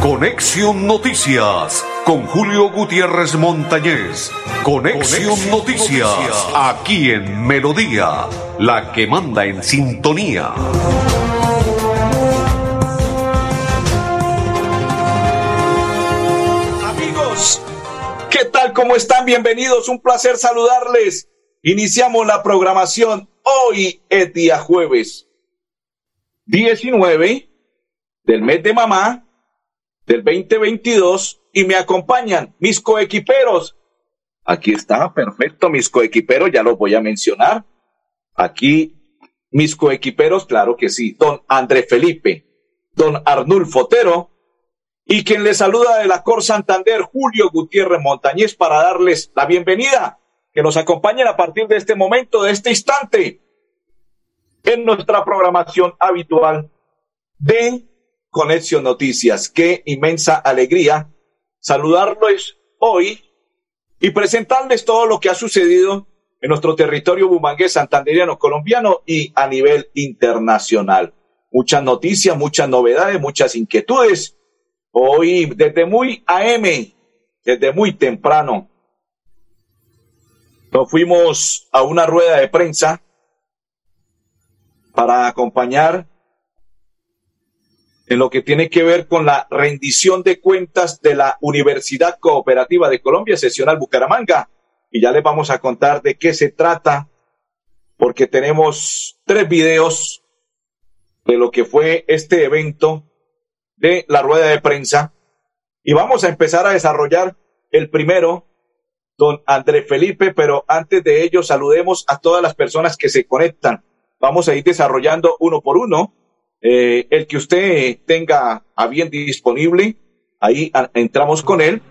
Conexión Noticias con Julio Gutiérrez Montañez. Conexión, Noticias, aquí en Melodía, la que manda en sintonía. Amigos, ¿qué tal? ¿Cómo están? Bienvenidos, un placer saludarles. Iniciamos la programación. Hoy es día jueves 19 del mes de mamá del 2022 y me acompañan mis coequiperos. Aquí está, perfecto, mis coequiperos, ya los voy a mencionar. Aquí mis coequiperos, claro que sí, don André Felipe, don Arnulfo Otero y quien les saluda de la Cor Santander, Julio Gutiérrez Montañez, para darles la bienvenida, que nos acompañen a partir de este momento, de este instante, en nuestra programación habitual de Conexión Noticias. Qué inmensa alegría saludarlos hoy y presentarles todo lo que ha sucedido en nuestro territorio bumangués santanderiano colombiano y a nivel internacional. Muchas noticias, muchas novedades, muchas inquietudes. Hoy desde muy AM, desde muy temprano, nos fuimos a una rueda de prensa para acompañar en lo que tiene que ver con la rendición de cuentas de la Universidad Cooperativa de Colombia, seccional Bucaramanga. Y ya les vamos a contar de qué se trata, porque tenemos tres videos de lo que fue este evento de la rueda de prensa. Y vamos a empezar a desarrollar el primero, don André Felipe, pero antes de ello saludemos a todas las personas que se conectan. Vamos a ir desarrollando uno por uno eh, el que usted tenga a bien disponible, ahí entramos con él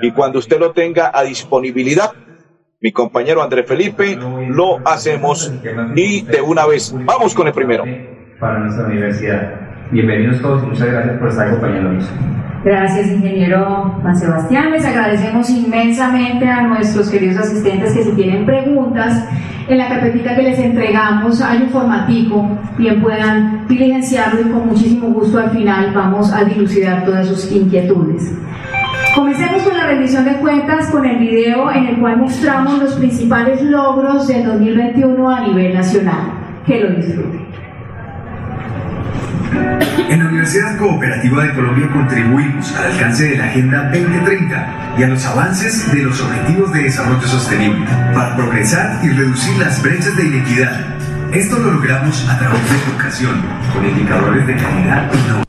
y cuando usted lo tenga a disponibilidad, mi compañero André Felipe, lo hacemos y de una vez vamos con el primero. Para nuestra universidad. Bienvenidos todos muchas gracias por estar acompañándonos. Gracias, ingeniero Juan Sebastián. Les agradecemos inmensamente a nuestros queridos asistentes que si tienen preguntas, en la carpetita que les entregamos hay un formatico, bien puedan diligenciarlo y con muchísimo gusto al final vamos a dilucidar todas sus inquietudes. Comencemos con la rendición de cuentas con el video en el cual mostramos los principales logros del 2021 a nivel nacional. Que lo disfruten. En la Universidad Cooperativa de Colombia contribuimos al alcance de la Agenda 2030 y a los avances de los Objetivos de Desarrollo Sostenible para progresar y reducir las brechas de inequidad. Esto lo logramos a través de educación, con indicadores de calidad y no.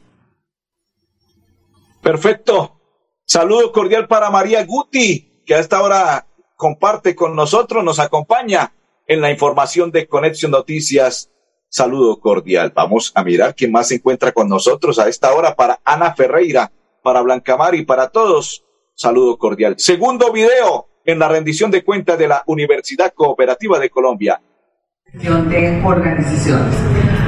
Perfecto. Saludo cordial para María Guti, que a esta hora comparte con nosotros, nos acompaña en la información de Conexión Noticias saludo cordial. Vamos a mirar quién más se encuentra con nosotros a esta hora para Ana Ferreira, para Blancamar y para todos. Saludo cordial. Segundo video en la rendición de cuentas de la Universidad Cooperativa de Colombia. De organizaciones.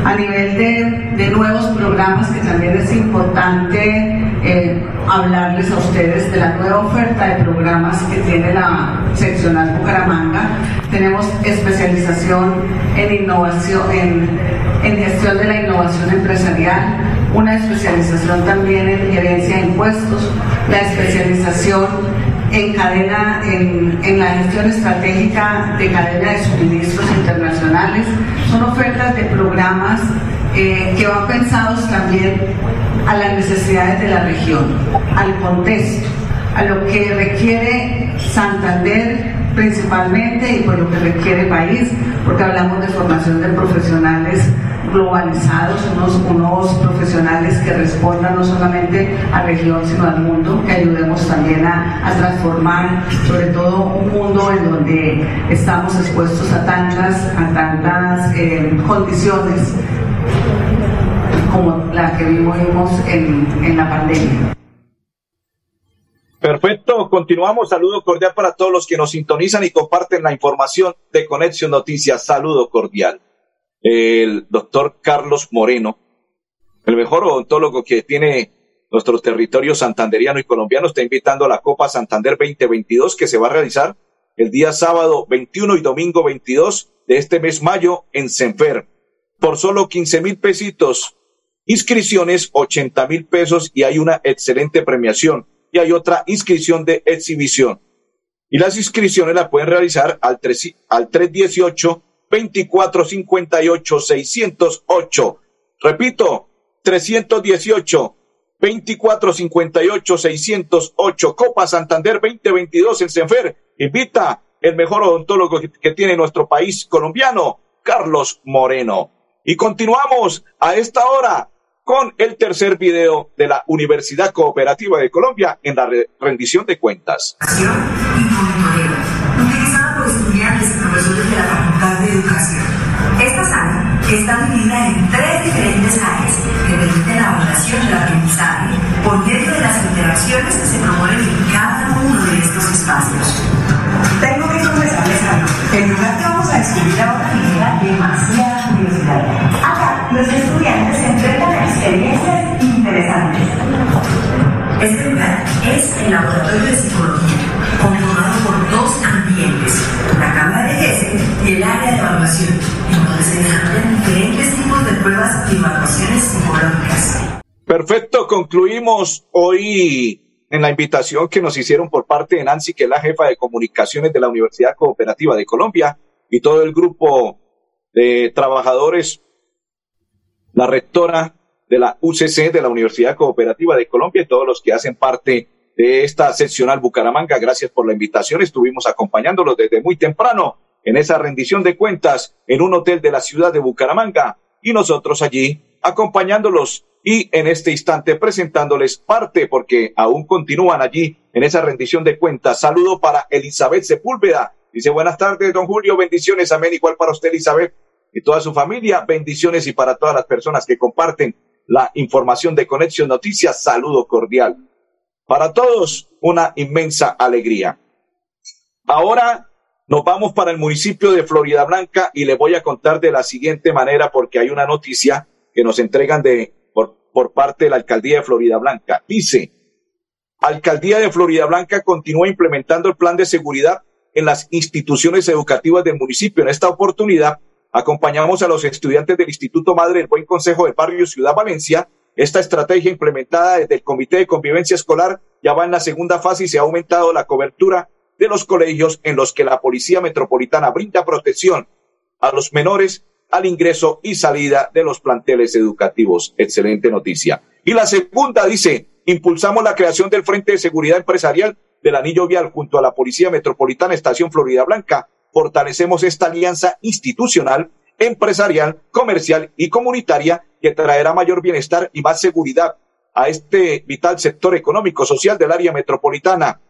A nivel de, de nuevos programas, que también es importante eh, hablarles a ustedes de la nueva oferta de programas que tiene la seccional Bucaramanga. Tenemos especialización en innovación, en, en gestión de la innovación empresarial, una especialización también en gerencia de impuestos, la especialización en cadena, en, en, la gestión estratégica de cadena de suministros internacionales. Son ofertas de programas eh, que van pensados también a las necesidades de la región, al contexto, a lo que requiere Santander principalmente y por lo que requiere el país, porque hablamos de formación de profesionales globalizados, unos, profesionales que respondan no solamente a región, sino al mundo, que ayudemos también a, a transformar sobre todo un mundo en donde estamos expuestos a tantas, a tantas eh, condiciones como la que vivimos en, en la pandemia. Perfecto, continuamos. Saludo cordial para todos los que nos sintonizan y comparten la información de Conexión Noticias. Saludo cordial. El doctor Carlos Moreno, el mejor odontólogo que tiene nuestros territorios santanderiano y colombiano, está invitando a la Copa Santander 2022 que se va a realizar el día sábado 21 y domingo 22 de este mes mayo en Senfer por solo 15 mil pesitos. Inscripciones 80 mil pesos y hay una excelente premiación y hay otra inscripción de exhibición. Y las inscripciones las pueden realizar al, 3, al 318 2458 608. Repito, 318 2458 608 Copa Santander 2022 en Senfer. Invita el mejor odontólogo que tiene nuestro país colombiano, Carlos Moreno. Y continuamos a esta hora con el tercer video de la Universidad Cooperativa de Colombia en la rendición de cuentas. utilizada por estudiantes y profesores de la Facultad de Educación. Esta sala está dividida en tres diferentes áreas que permiten la evaluación del aprendizaje por medio de las interacciones que se promueven en cada uno de estos espacios. Tengo que confesarles algo. El lugar que vamos a descubrir ahora genera demasiada curiosidad. Acá, los estudiantes se Este lugar es el laboratorio de psicología, conformado por dos ambientes, la cámara de GESE y el área de evaluación, en donde se desarrollan diferentes tipos de pruebas y evaluaciones psicológicas. Perfecto, concluimos hoy en la invitación que nos hicieron por parte de Nancy, que es la jefa de comunicaciones de la Universidad Cooperativa de Colombia, y todo el grupo de trabajadores, la rectora de la UCC, de la Universidad Cooperativa de Colombia, y todos los que hacen parte de esta seccional Bucaramanga. Gracias por la invitación. Estuvimos acompañándolos desde muy temprano en esa rendición de cuentas en un hotel de la ciudad de Bucaramanga y nosotros allí acompañándolos y en este instante presentándoles parte, porque aún continúan allí en esa rendición de cuentas. Saludo para Elizabeth Sepúlveda. Dice, buenas tardes, don Julio, bendiciones, amén, igual para usted, Elizabeth, y toda su familia, bendiciones y para todas las personas que comparten la información de Conexión Noticias, saludo cordial. Para todos, una inmensa alegría. Ahora nos vamos para el municipio de Florida Blanca y le voy a contar de la siguiente manera porque hay una noticia que nos entregan de por parte de la alcaldía de Florida Blanca. Dice, Alcaldía de Florida Blanca continúa implementando el plan de seguridad en las instituciones educativas del municipio. En esta oportunidad, acompañamos a los estudiantes del Instituto Madre del Buen Consejo del Barrio Ciudad Valencia. Esta estrategia implementada desde el Comité de Convivencia Escolar ya va en la segunda fase y se ha aumentado la cobertura de los colegios en los que la Policía Metropolitana brinda protección a los menores al ingreso y salida de los planteles educativos. Excelente noticia. Y la segunda dice, impulsamos la creación del Frente de Seguridad Empresarial del Anillo Vial junto a la Policía Metropolitana Estación Florida Blanca. Fortalecemos esta alianza institucional, empresarial, comercial y comunitaria que traerá mayor bienestar y más seguridad a este vital sector económico social del área metropolitana.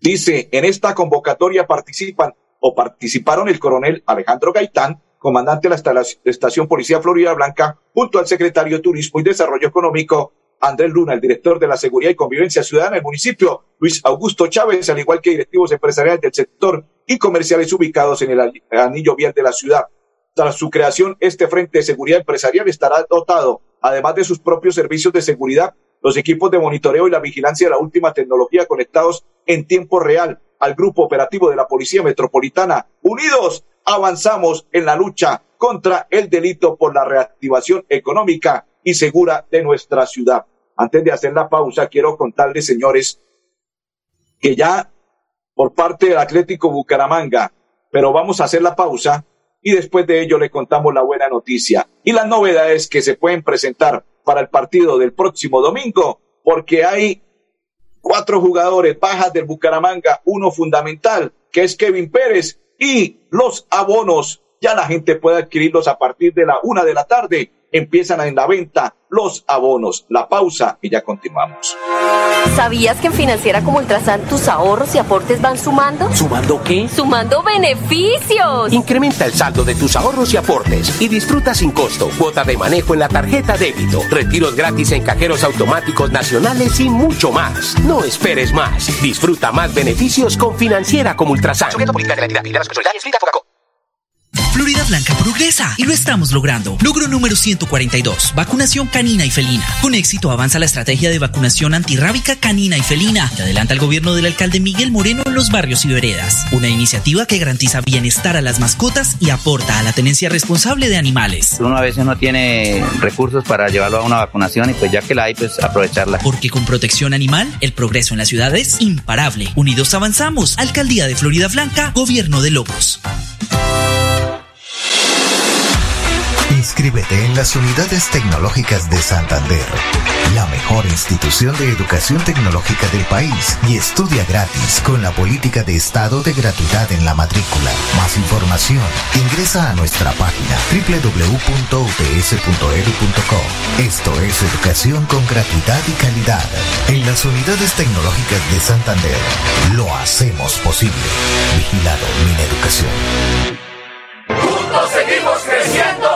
Dice, en esta convocatoria participan o participaron el coronel Alejandro Gaitán, comandante de la Estación Policía Florida Blanca, junto al secretario de Turismo y Desarrollo Económico, Andrés Luna, el director de la Seguridad y Convivencia Ciudadana del municipio, Luis Augusto Chávez, al igual que directivos empresariales del sector y comerciales ubicados en el anillo vial de la ciudad. Tras su creación, este Frente de Seguridad Empresarial estará dotado, además de sus propios servicios de seguridad, los equipos de monitoreo y la vigilancia de la última tecnología conectados en tiempo real al Grupo Operativo de la Policía Metropolitana. Unidos avanzamos en la lucha contra el delito por la reactivación económica y segura de nuestra ciudad. Antes de hacer la pausa, quiero contarles, señores, que ya por parte del Atlético Bucaramanga, pero vamos a hacer la pausa y después de ello le contamos la buena noticia y las novedades que se pueden presentar para el partido del próximo domingo, porque hay cuatro jugadores bajas del Bucaramanga, uno fundamental, que es Kevin Pérez, y los abonos ya la gente puede adquirirlos a partir de la una de la tarde. Empiezan en la venta los abonos. La pausa y ya continuamos. ¿Sabías que en Financiera como Ultrasan tus ahorros y aportes van sumando? ¿Sumando qué? ¡Sumando beneficios! Incrementa el saldo de tus ahorros y aportes y disfruta sin costo cuota de manejo en la tarjeta débito, retiros gratis en cajeros automáticos nacionales y mucho más. No esperes más. Disfruta más beneficios con Financiera como Ultrasan. Florida Blanca progresa y lo estamos logrando. Logro número 142, vacunación canina y felina. Con éxito avanza la estrategia de vacunación antirrábica canina y felina que adelanta el gobierno del alcalde Miguel Moreno en los barrios y veredas. Una iniciativa que garantiza bienestar a las mascotas y aporta a la tenencia responsable de animales. Uno a veces no tiene recursos para llevarlo a una vacunación y pues ya que la hay, pues aprovecharla. Porque con protección animal, el progreso en la ciudad es imparable. Unidos avanzamos. Alcaldía de Florida Blanca, Gobierno de Lobos. Inscríbete en las unidades tecnológicas de Santander, la mejor institución de educación tecnológica del país y estudia gratis con la política de estado de gratuidad en la matrícula. Más información, ingresa a nuestra página www.ups.edu.co. Esto es educación con gratuidad y calidad. En las unidades tecnológicas de Santander, lo hacemos posible. Vigilado Mineducación. Juntos seguimos creciendo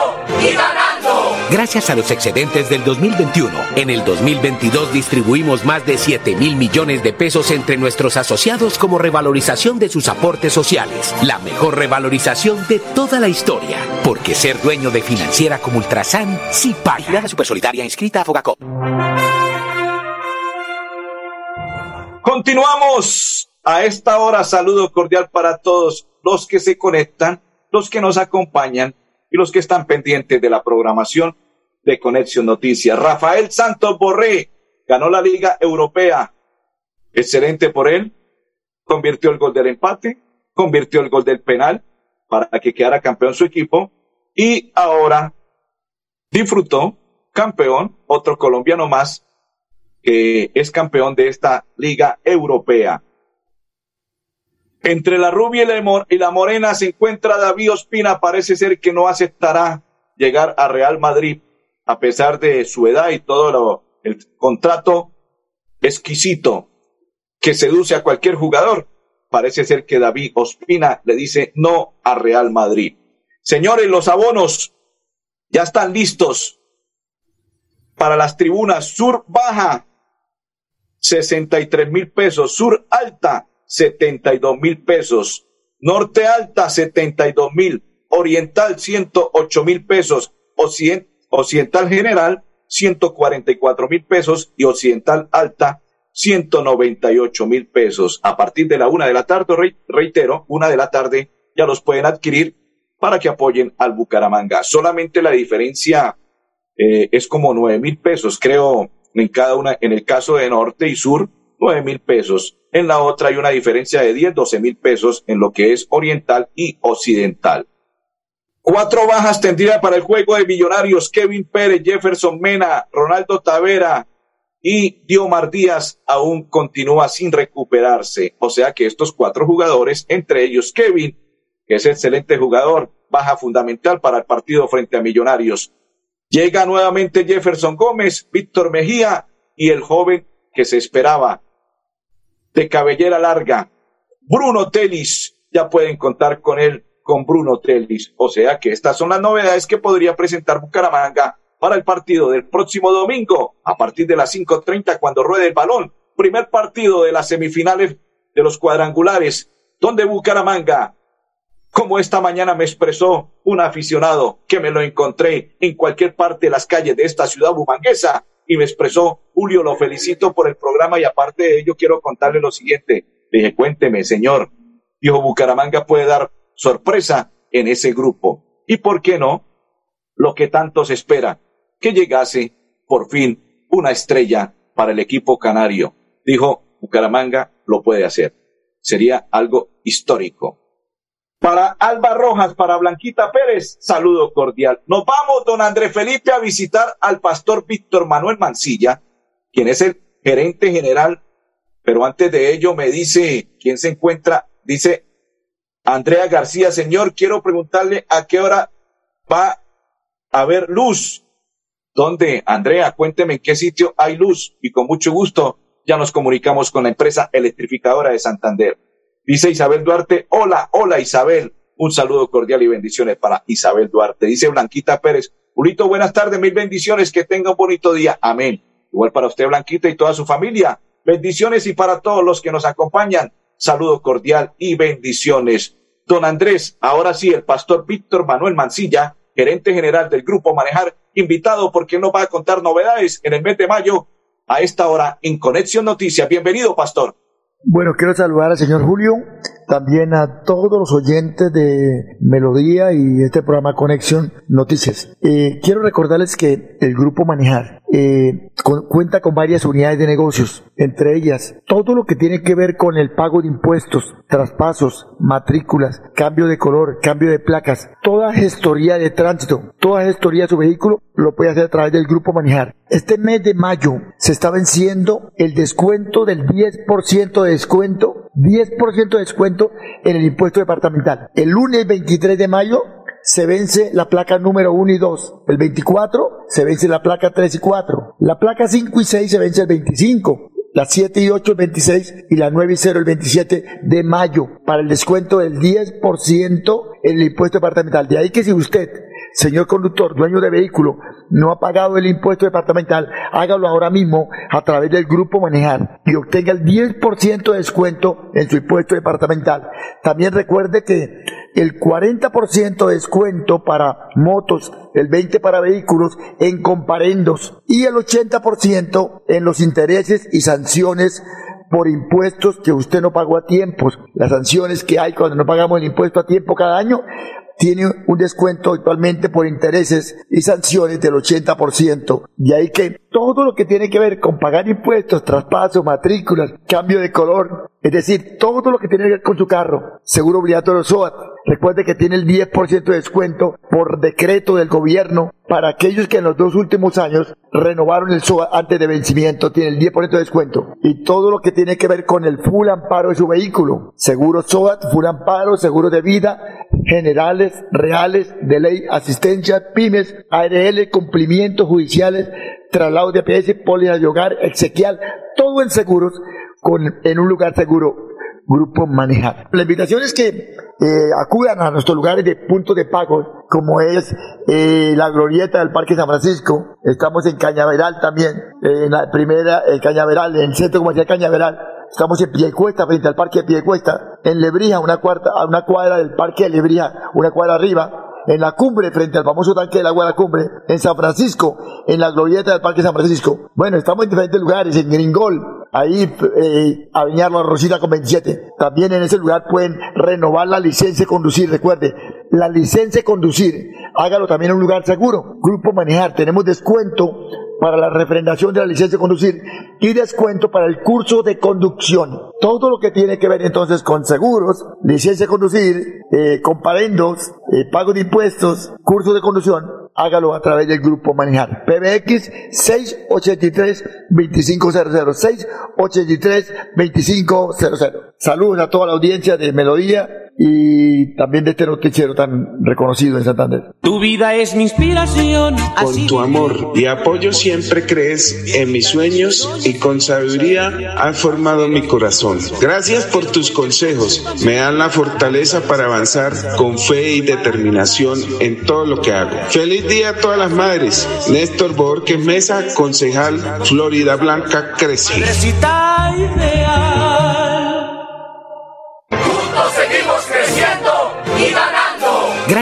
y ganando. Gracias a los excedentes del 2021, en el 2022 distribuimos más de 7 mil millones de pesos entre nuestros asociados como revalorización de sus aportes sociales. La mejor revalorización de toda la historia. Porque ser dueño de financiera como Ultrasan sí paga. La Supersolidaria inscrita a Fogacop. Continuamos a esta hora. Saludo cordial para todos los que se conectan los que nos acompañan y los que están pendientes de la programación de Conexión Noticias. Rafael Santos Borré ganó la Liga Europea. Excelente por él. Convirtió el gol del empate, convirtió el gol del penal para que quedara campeón su equipo y ahora disfrutó campeón, otro colombiano más que es campeón de esta Liga Europea. Entre la rubia y la, morena se encuentra David Ospina. Parece ser que no aceptará llegar a Real Madrid a pesar de su edad y todo lo, el contrato exquisito que seduce a cualquier jugador. Parece ser que David Ospina le dice no a Real Madrid. Señores, los abonos ya están listos para las tribunas Sur Baja, 63 mil pesos. Sur Alta, 72 mil pesos. Norte Alta, 72 mil. Oriental, 108 mil pesos. Occidental General, 144 mil pesos. Y Occidental Alta, 198 mil pesos. A partir de la una de la tarde, reitero, una de la tarde, ya los pueden adquirir para que apoyen al Bucaramanga. Solamente la diferencia eh, es como nueve mil pesos, creo, en cada una, en el caso de Norte y Sur, nueve mil pesos. En la otra hay una diferencia de 10, 12 mil pesos en lo que es oriental y occidental. Cuatro bajas tendría para el juego de millonarios Kevin Pérez, Jefferson Mena, Ronaldo Tavera y Diomar Díaz aún continúa sin recuperarse. O sea que estos cuatro jugadores, entre ellos Kevin, que es excelente jugador, baja fundamental para el partido frente a Millonarios. Llega nuevamente Jefferson Gómez, Víctor Mejía y el joven que se esperaba, de cabellera larga. Bruno Telis, ya pueden contar con él, con Bruno Telis. O sea que estas son las novedades que podría presentar Bucaramanga para el partido del próximo domingo, a partir de las 5.30 cuando ruede el balón. Primer partido de las semifinales de los cuadrangulares, donde Bucaramanga, como esta mañana me expresó un aficionado que me lo encontré en cualquier parte de las calles de esta ciudad bumanguesa, y me expresó, Julio, lo felicito por el programa y aparte de ello quiero contarle lo siguiente. Le dije, cuénteme, señor. Dijo, Bucaramanga puede dar sorpresa en ese grupo. ¿Y por qué no? Lo que tanto se espera, que llegase por fin una estrella para el equipo canario. Dijo, Bucaramanga lo puede hacer. Sería algo histórico. Para Alba Rojas, para Blanquita Pérez, saludo cordial. Nos vamos, don Andrés Felipe, a visitar al pastor Víctor Manuel Mancilla, quien es el gerente general. Pero antes de ello me dice, ¿quién se encuentra? Dice Andrea García, señor, quiero preguntarle a qué hora va a haber luz. ¿Dónde? Andrea, cuénteme en qué sitio hay luz y con mucho gusto ya nos comunicamos con la empresa electrificadora de Santander. Dice Isabel Duarte, hola, hola Isabel. Un saludo cordial y bendiciones para Isabel Duarte. Dice Blanquita Pérez, Julito, buenas tardes, mil bendiciones, que tenga un bonito día. Amén. Igual para usted, Blanquita, y toda su familia. Bendiciones y para todos los que nos acompañan, saludo cordial y bendiciones. don Andrés, ahora sí, el pastor Víctor Manuel Mancilla, gerente general del Grupo Manejar, invitado porque nos va a contar novedades en el mes de mayo a esta hora en Conexión Noticias. Bienvenido, pastor. Bueno, quiero saludar al señor Julio, también a todos los oyentes de Melodía y este programa Conexión Noticias. Eh, quiero recordarles que el Grupo Manejar eh, cuenta con varias unidades de negocios, entre ellas todo lo que tiene que ver con el pago de impuestos, traspasos, matrículas, cambio de color, cambio de placas, toda gestoría de tránsito, toda gestoría de su vehículo lo puede hacer a través del Grupo Manejar. Este mes de mayo se está venciendo el descuento del 10% de descuento, 10% de descuento en el impuesto departamental. El lunes 23 de mayo se vence la placa número 1 y 2. El 24 se vence la placa 3 y 4. La placa 5 y 6 se vence el 25. La 7 y 8 el 26 y la 9 y 0 el 27 de mayo para el descuento del 10% en el impuesto departamental. De ahí que si usted señor conductor, dueño de vehículo, no ha pagado el impuesto departamental, hágalo ahora mismo a través del grupo Manejar y obtenga el 10% de descuento en su impuesto departamental. También recuerde que el 40% de descuento para motos, el 20% para vehículos en comparendos y el 80% en los intereses y sanciones por impuestos que usted no pagó a tiempos. Las sanciones que hay cuando no pagamos el impuesto a tiempo cada año tiene un descuento actualmente por intereses y sanciones del 80%. Y ahí que todo lo que tiene que ver con pagar impuestos, traspasos, matrículas, cambio de color, es decir, todo lo que tiene que ver con su carro, seguro obligatorio SOAT, recuerde que tiene el 10% de descuento por decreto del gobierno para aquellos que en los dos últimos años renovaron el SOAT antes de vencimiento, tiene el 10% de descuento. Y todo lo que tiene que ver con el full amparo de su vehículo, seguro SOAT, full amparo, seguro de vida, generales, reales, de ley, asistencia, pymes, ARL, cumplimientos judiciales, traslado de APS, póliza de hogar, exequial, todo en seguros, con, en un lugar seguro. Grupo Manejar. La invitación es que eh, acudan a nuestros lugares de punto de pago, como es eh, la glorieta del Parque San Francisco. Estamos en Cañaveral también, en la primera, en Cañaveral, en el centro comercial Cañaveral. Estamos en Piecuesta, frente al Parque de Piecuesta. En Lebrija, una, cuarta, a una cuadra del Parque de Lebrija, una cuadra arriba en la cumbre, frente al famoso tanque del agua de la cumbre, en San Francisco, en la glorieta del Parque San Francisco. Bueno, estamos en diferentes lugares, en Gringol, ahí eh, Avenida La Rosita con 27. También en ese lugar pueden renovar la licencia de conducir, recuerde, la licencia de conducir, hágalo también en un lugar seguro. Grupo Manejar, tenemos descuento para la refrendación de la licencia de conducir y descuento para el curso de conducción. Todo lo que tiene que ver entonces con seguros, licencia de conducir, eh, comparendos, eh, pago de impuestos, curso de conducción, hágalo a través del grupo Manejar. PBX 683-2500. 683-2500. Saludos a toda la audiencia de Melodía y también de este noticiero tan reconocido en Santander. Tu vida es mi inspiración. Con tu amor y apoyo siempre crees en mis sueños y con sabiduría has formado mi corazón. Gracias por tus consejos. Me dan la fortaleza para avanzar con fe y determinación en todo lo que hago. Feliz día a todas las madres. Néstor Borges Mesa, concejal Florida Blanca, crece.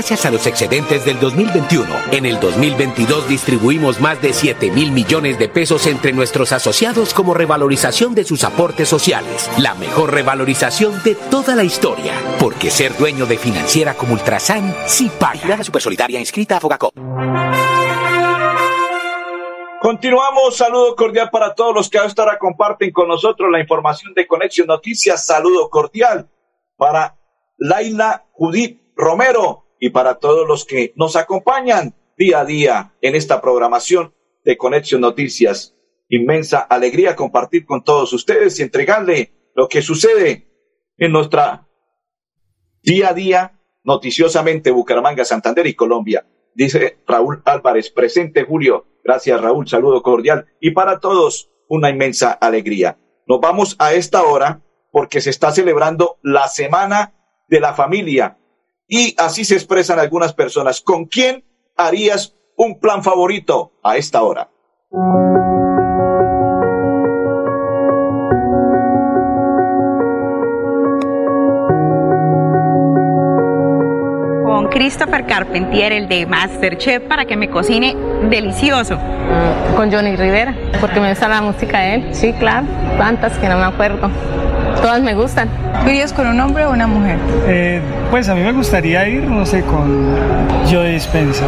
Gracias a los excedentes del 2021, en el 2022 distribuimos más de 7 mil millones de pesos entre nuestros asociados como revalorización de sus aportes sociales. La mejor revalorización de toda la historia. Porque ser dueño de financiera como Ultrasan sí paga. La Supersolidaria inscrita a Fogacop. Continuamos, saludo cordial para todos los que a esta hora comparten con nosotros la información de Conexión Noticias. Saludo cordial para Laila Judith Romero, y para todos los que nos acompañan día a día en esta programación de Conexión Noticias. Inmensa alegría compartir con todos ustedes y entregarle lo que sucede en nuestra día a día noticiosamente Bucaramanga, Santander y Colombia. Dice Raúl Álvarez, presente Julio. Gracias Raúl, saludo cordial. Y para todos, una inmensa alegría. Nos vamos a esta hora porque se está celebrando la Semana de la Familia y así se expresan algunas personas. ¿Con quién harías un plan favorito a esta hora? Christopher Carpentier, el de Masterchef, para que me cocine delicioso. Con Johnny Rivera, porque me gusta la música de él. Sí, claro, tantas que no me acuerdo. Todas me gustan. ¿Tú irías con un hombre o una mujer? Eh, pues a mí me gustaría ir, no sé, con Joe Dispensa.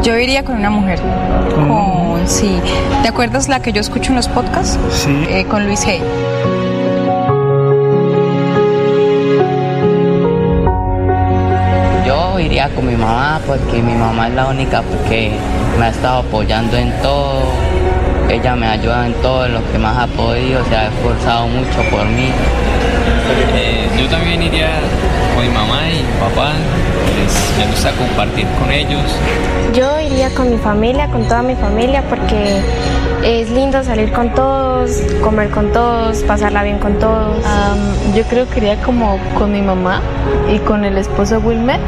Yo iría con una mujer. Con, sí. ¿Te acuerdas la que yo escucho en los podcasts? Sí. Eh, con Luis Hay. Yo iría con mi mamá porque mi mamá es la única que me ha estado apoyando en todo. Ella me ayuda en todo lo que más ha podido, se ha esforzado mucho por mí. Eh, yo también iría con mi mamá y mi papá, les, me gusta compartir con ellos. Yo iría con mi familia, con toda mi familia, porque es lindo salir con todos, comer con todos, pasarla bien con todos. Um, yo creo que iría como con mi mamá y con el esposo Wilmer,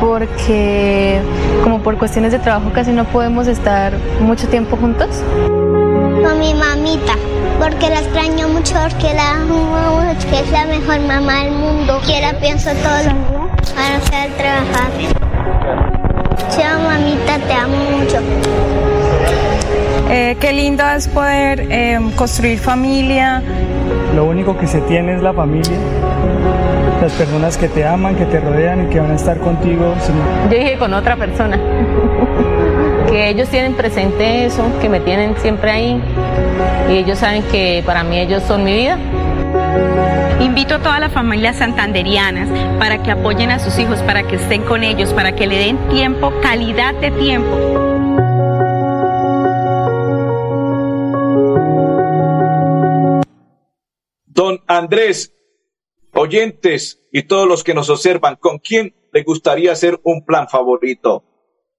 porque como por cuestiones de trabajo casi no podemos estar mucho tiempo juntos. Con mi mamita, porque la extraño mucho, porque la amo mucho, que es la mejor mamá del mundo. Que la pienso todos los días para hacer trabajar. Chao mamita, te amo mucho. Eh, qué lindo es poder eh, construir familia. Lo único que se tiene es la familia. Las personas que te aman, que te rodean y que van a estar contigo. Yo dije con otra persona. que ellos tienen presente eso, que me tienen siempre ahí y ellos saben que para mí ellos son mi vida. Invito a todas las familias santanderianas para que apoyen a sus hijos, para que estén con ellos, para que le den tiempo, calidad de tiempo. Don Andrés, oyentes y todos los que nos observan, ¿con quién le gustaría hacer un plan favorito?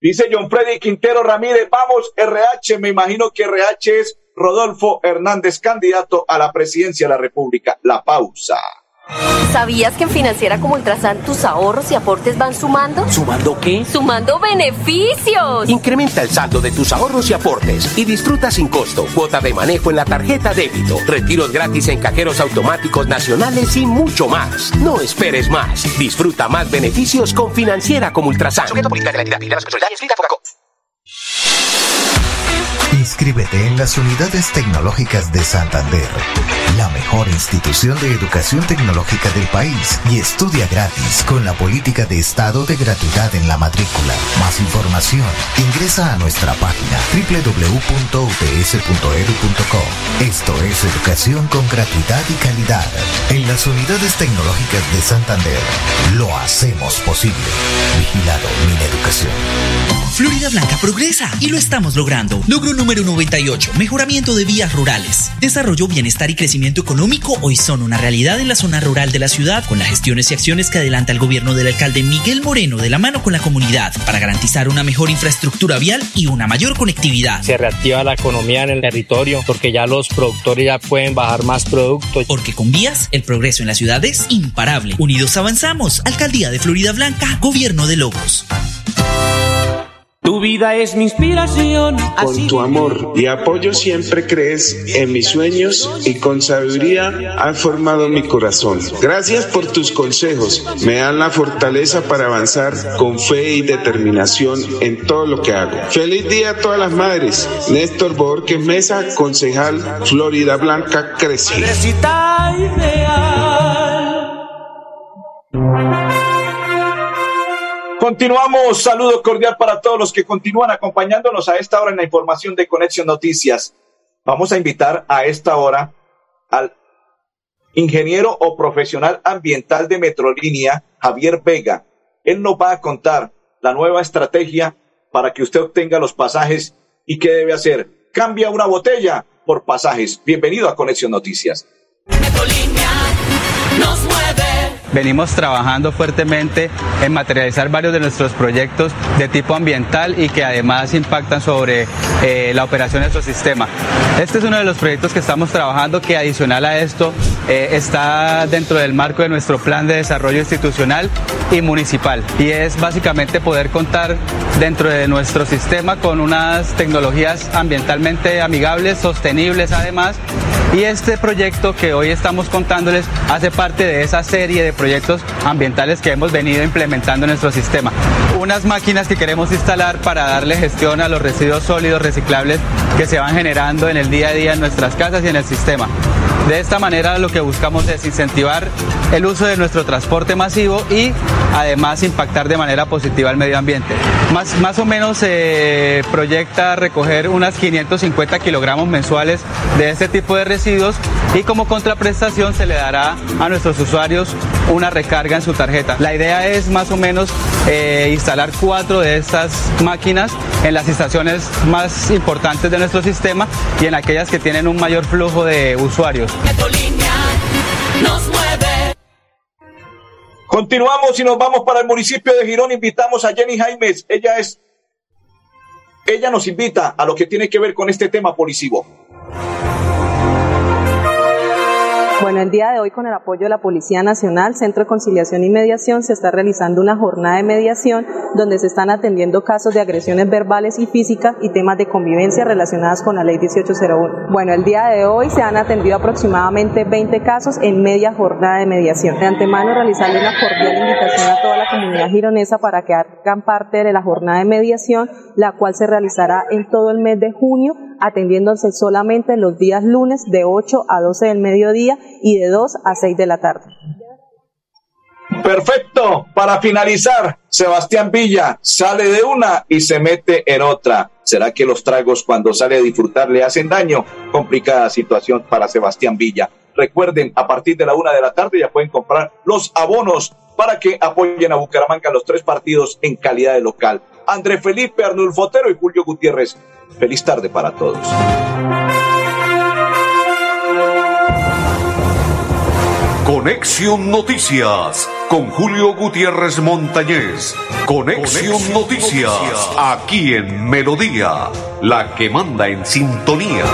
Dice John Freddy Quintero Ramírez, vamos, RH, me imagino que RH es Rodolfo Hernández, candidato a la presidencia de la República. La pausa. ¿Sabías que en Financiera como Ultrasan tus ahorros y aportes van sumando? ¿Sumando qué? ¡Sumando beneficios! Incrementa el saldo de tus ahorros y aportes y disfruta sin costo cuota de manejo en la tarjeta débito, retiros gratis en cajeros automáticos nacionales y mucho más. No esperes más. Disfruta más beneficios con Financiera como Ultrasan. Inscríbete en las unidades tecnológicas de Santander, la mejor institución de educación tecnológica del país y estudia gratis con la política de Estado de gratuidad en la matrícula. Más información, ingresa a nuestra página www.ups.edu.co. Esto es educación con gratuidad y calidad. En las unidades tecnológicas de Santander, lo hacemos posible. Vigilado Mineducación. Florida Blanca progresa y lo estamos logrando. Logro número 98, mejoramiento de vías rurales. Desarrollo, bienestar y crecimiento económico hoy son una realidad en la zona rural de la ciudad con las gestiones y acciones que adelanta el gobierno del alcalde Miguel Moreno de la mano con la comunidad para garantizar una mejor infraestructura vial y una mayor conectividad. Se reactiva la economía en el territorio porque ya los productores ya pueden bajar más productos. Porque con vías el progreso en la ciudad es imparable. Unidos avanzamos. Alcaldía de Florida Blanca, Gobierno de Logos. Tu vida es mi inspiración. Con tu amor y apoyo siempre crees en mis sueños y con sabiduría has formado mi corazón. Gracias por tus consejos. Me dan la fortaleza para avanzar con fe y determinación en todo lo que hago. Feliz día a todas las madres. Néstor Borges Mesa, concejal Florida Blanca Crece. Continuamos, saludo cordial para todos los que continúan acompañándonos a esta hora en la información de Conexión Noticias. Vamos a invitar a esta hora al ingeniero o profesional ambiental de Metrolínea, Javier Vega. Él nos va a contar la nueva estrategia para que usted obtenga los pasajes y qué debe hacer. Cambia una botella por pasajes. Bienvenido a Conexión Noticias. nos mueve. Venimos trabajando fuertemente en materializar varios de nuestros proyectos de tipo ambiental y que además impactan sobre eh, la operación de nuestro sistema. Este es uno de los proyectos que estamos trabajando que adicional a esto eh, está dentro del marco de nuestro plan de desarrollo institucional y municipal y es básicamente poder contar dentro de nuestro sistema con unas tecnologías ambientalmente amigables, sostenibles además Y este proyecto que hoy estamos contándoles hace parte de esa serie de proyectos ambientales que hemos venido implementando en nuestro sistema. Unas máquinas que queremos instalar para darle gestión a los residuos sólidos reciclables que se van generando en el día a día en nuestras casas y en el sistema. De esta manera lo que buscamos es incentivar el uso de nuestro transporte masivo y además impactar de manera positiva al medio ambiente. Más, más o menos se proyecta recoger unas 550 kilogramos mensuales de este tipo de residuos y como contraprestación se le dará a nuestros usuarios una recarga en su tarjeta. La idea es más o menos eh, instalar cuatro de estas máquinas en las estaciones más importantes de nuestro sistema y en aquellas que tienen un mayor flujo de usuarios. Continuamos y nos vamos para el municipio de Girón. Invitamos a Jenny Jaimes. Ella es, ella nos invita a lo que tiene que ver con este tema policivo. Bueno, el día de hoy con el apoyo de la Policía Nacional, Centro de Conciliación y Mediación, se está realizando una jornada de mediación donde se están atendiendo casos de agresiones verbales y físicas y temas de convivencia relacionadas con la Ley 1801. Bueno, el día de hoy se han atendido aproximadamente 20 casos en media jornada de mediación. De antemano realizarle una cordial invitación a toda la comunidad gironesa para que hagan parte de la jornada de mediación, la cual se realizará en todo el mes de junio atendiéndose solamente los días lunes de 8 a 12 del mediodía y de 2 a 6 de la tarde. Perfecto. Para finalizar, Sebastián Villa sale de una y se mete en otra. ¿Será que los tragos cuando sale a disfrutar le hacen daño? Complicada situación para Sebastián Villa. Recuerden, a partir de la una de la tarde ya pueden comprar los abonos para que apoyen a Bucaramanga los tres partidos en calidad de local. André Felipe Arnulfo Otero y Julio Gutiérrez. Feliz tarde para todos. Conexión Noticias con Julio Gutiérrez Montañez. Conexión, Noticias, aquí en Melodía, la que manda en sintonía.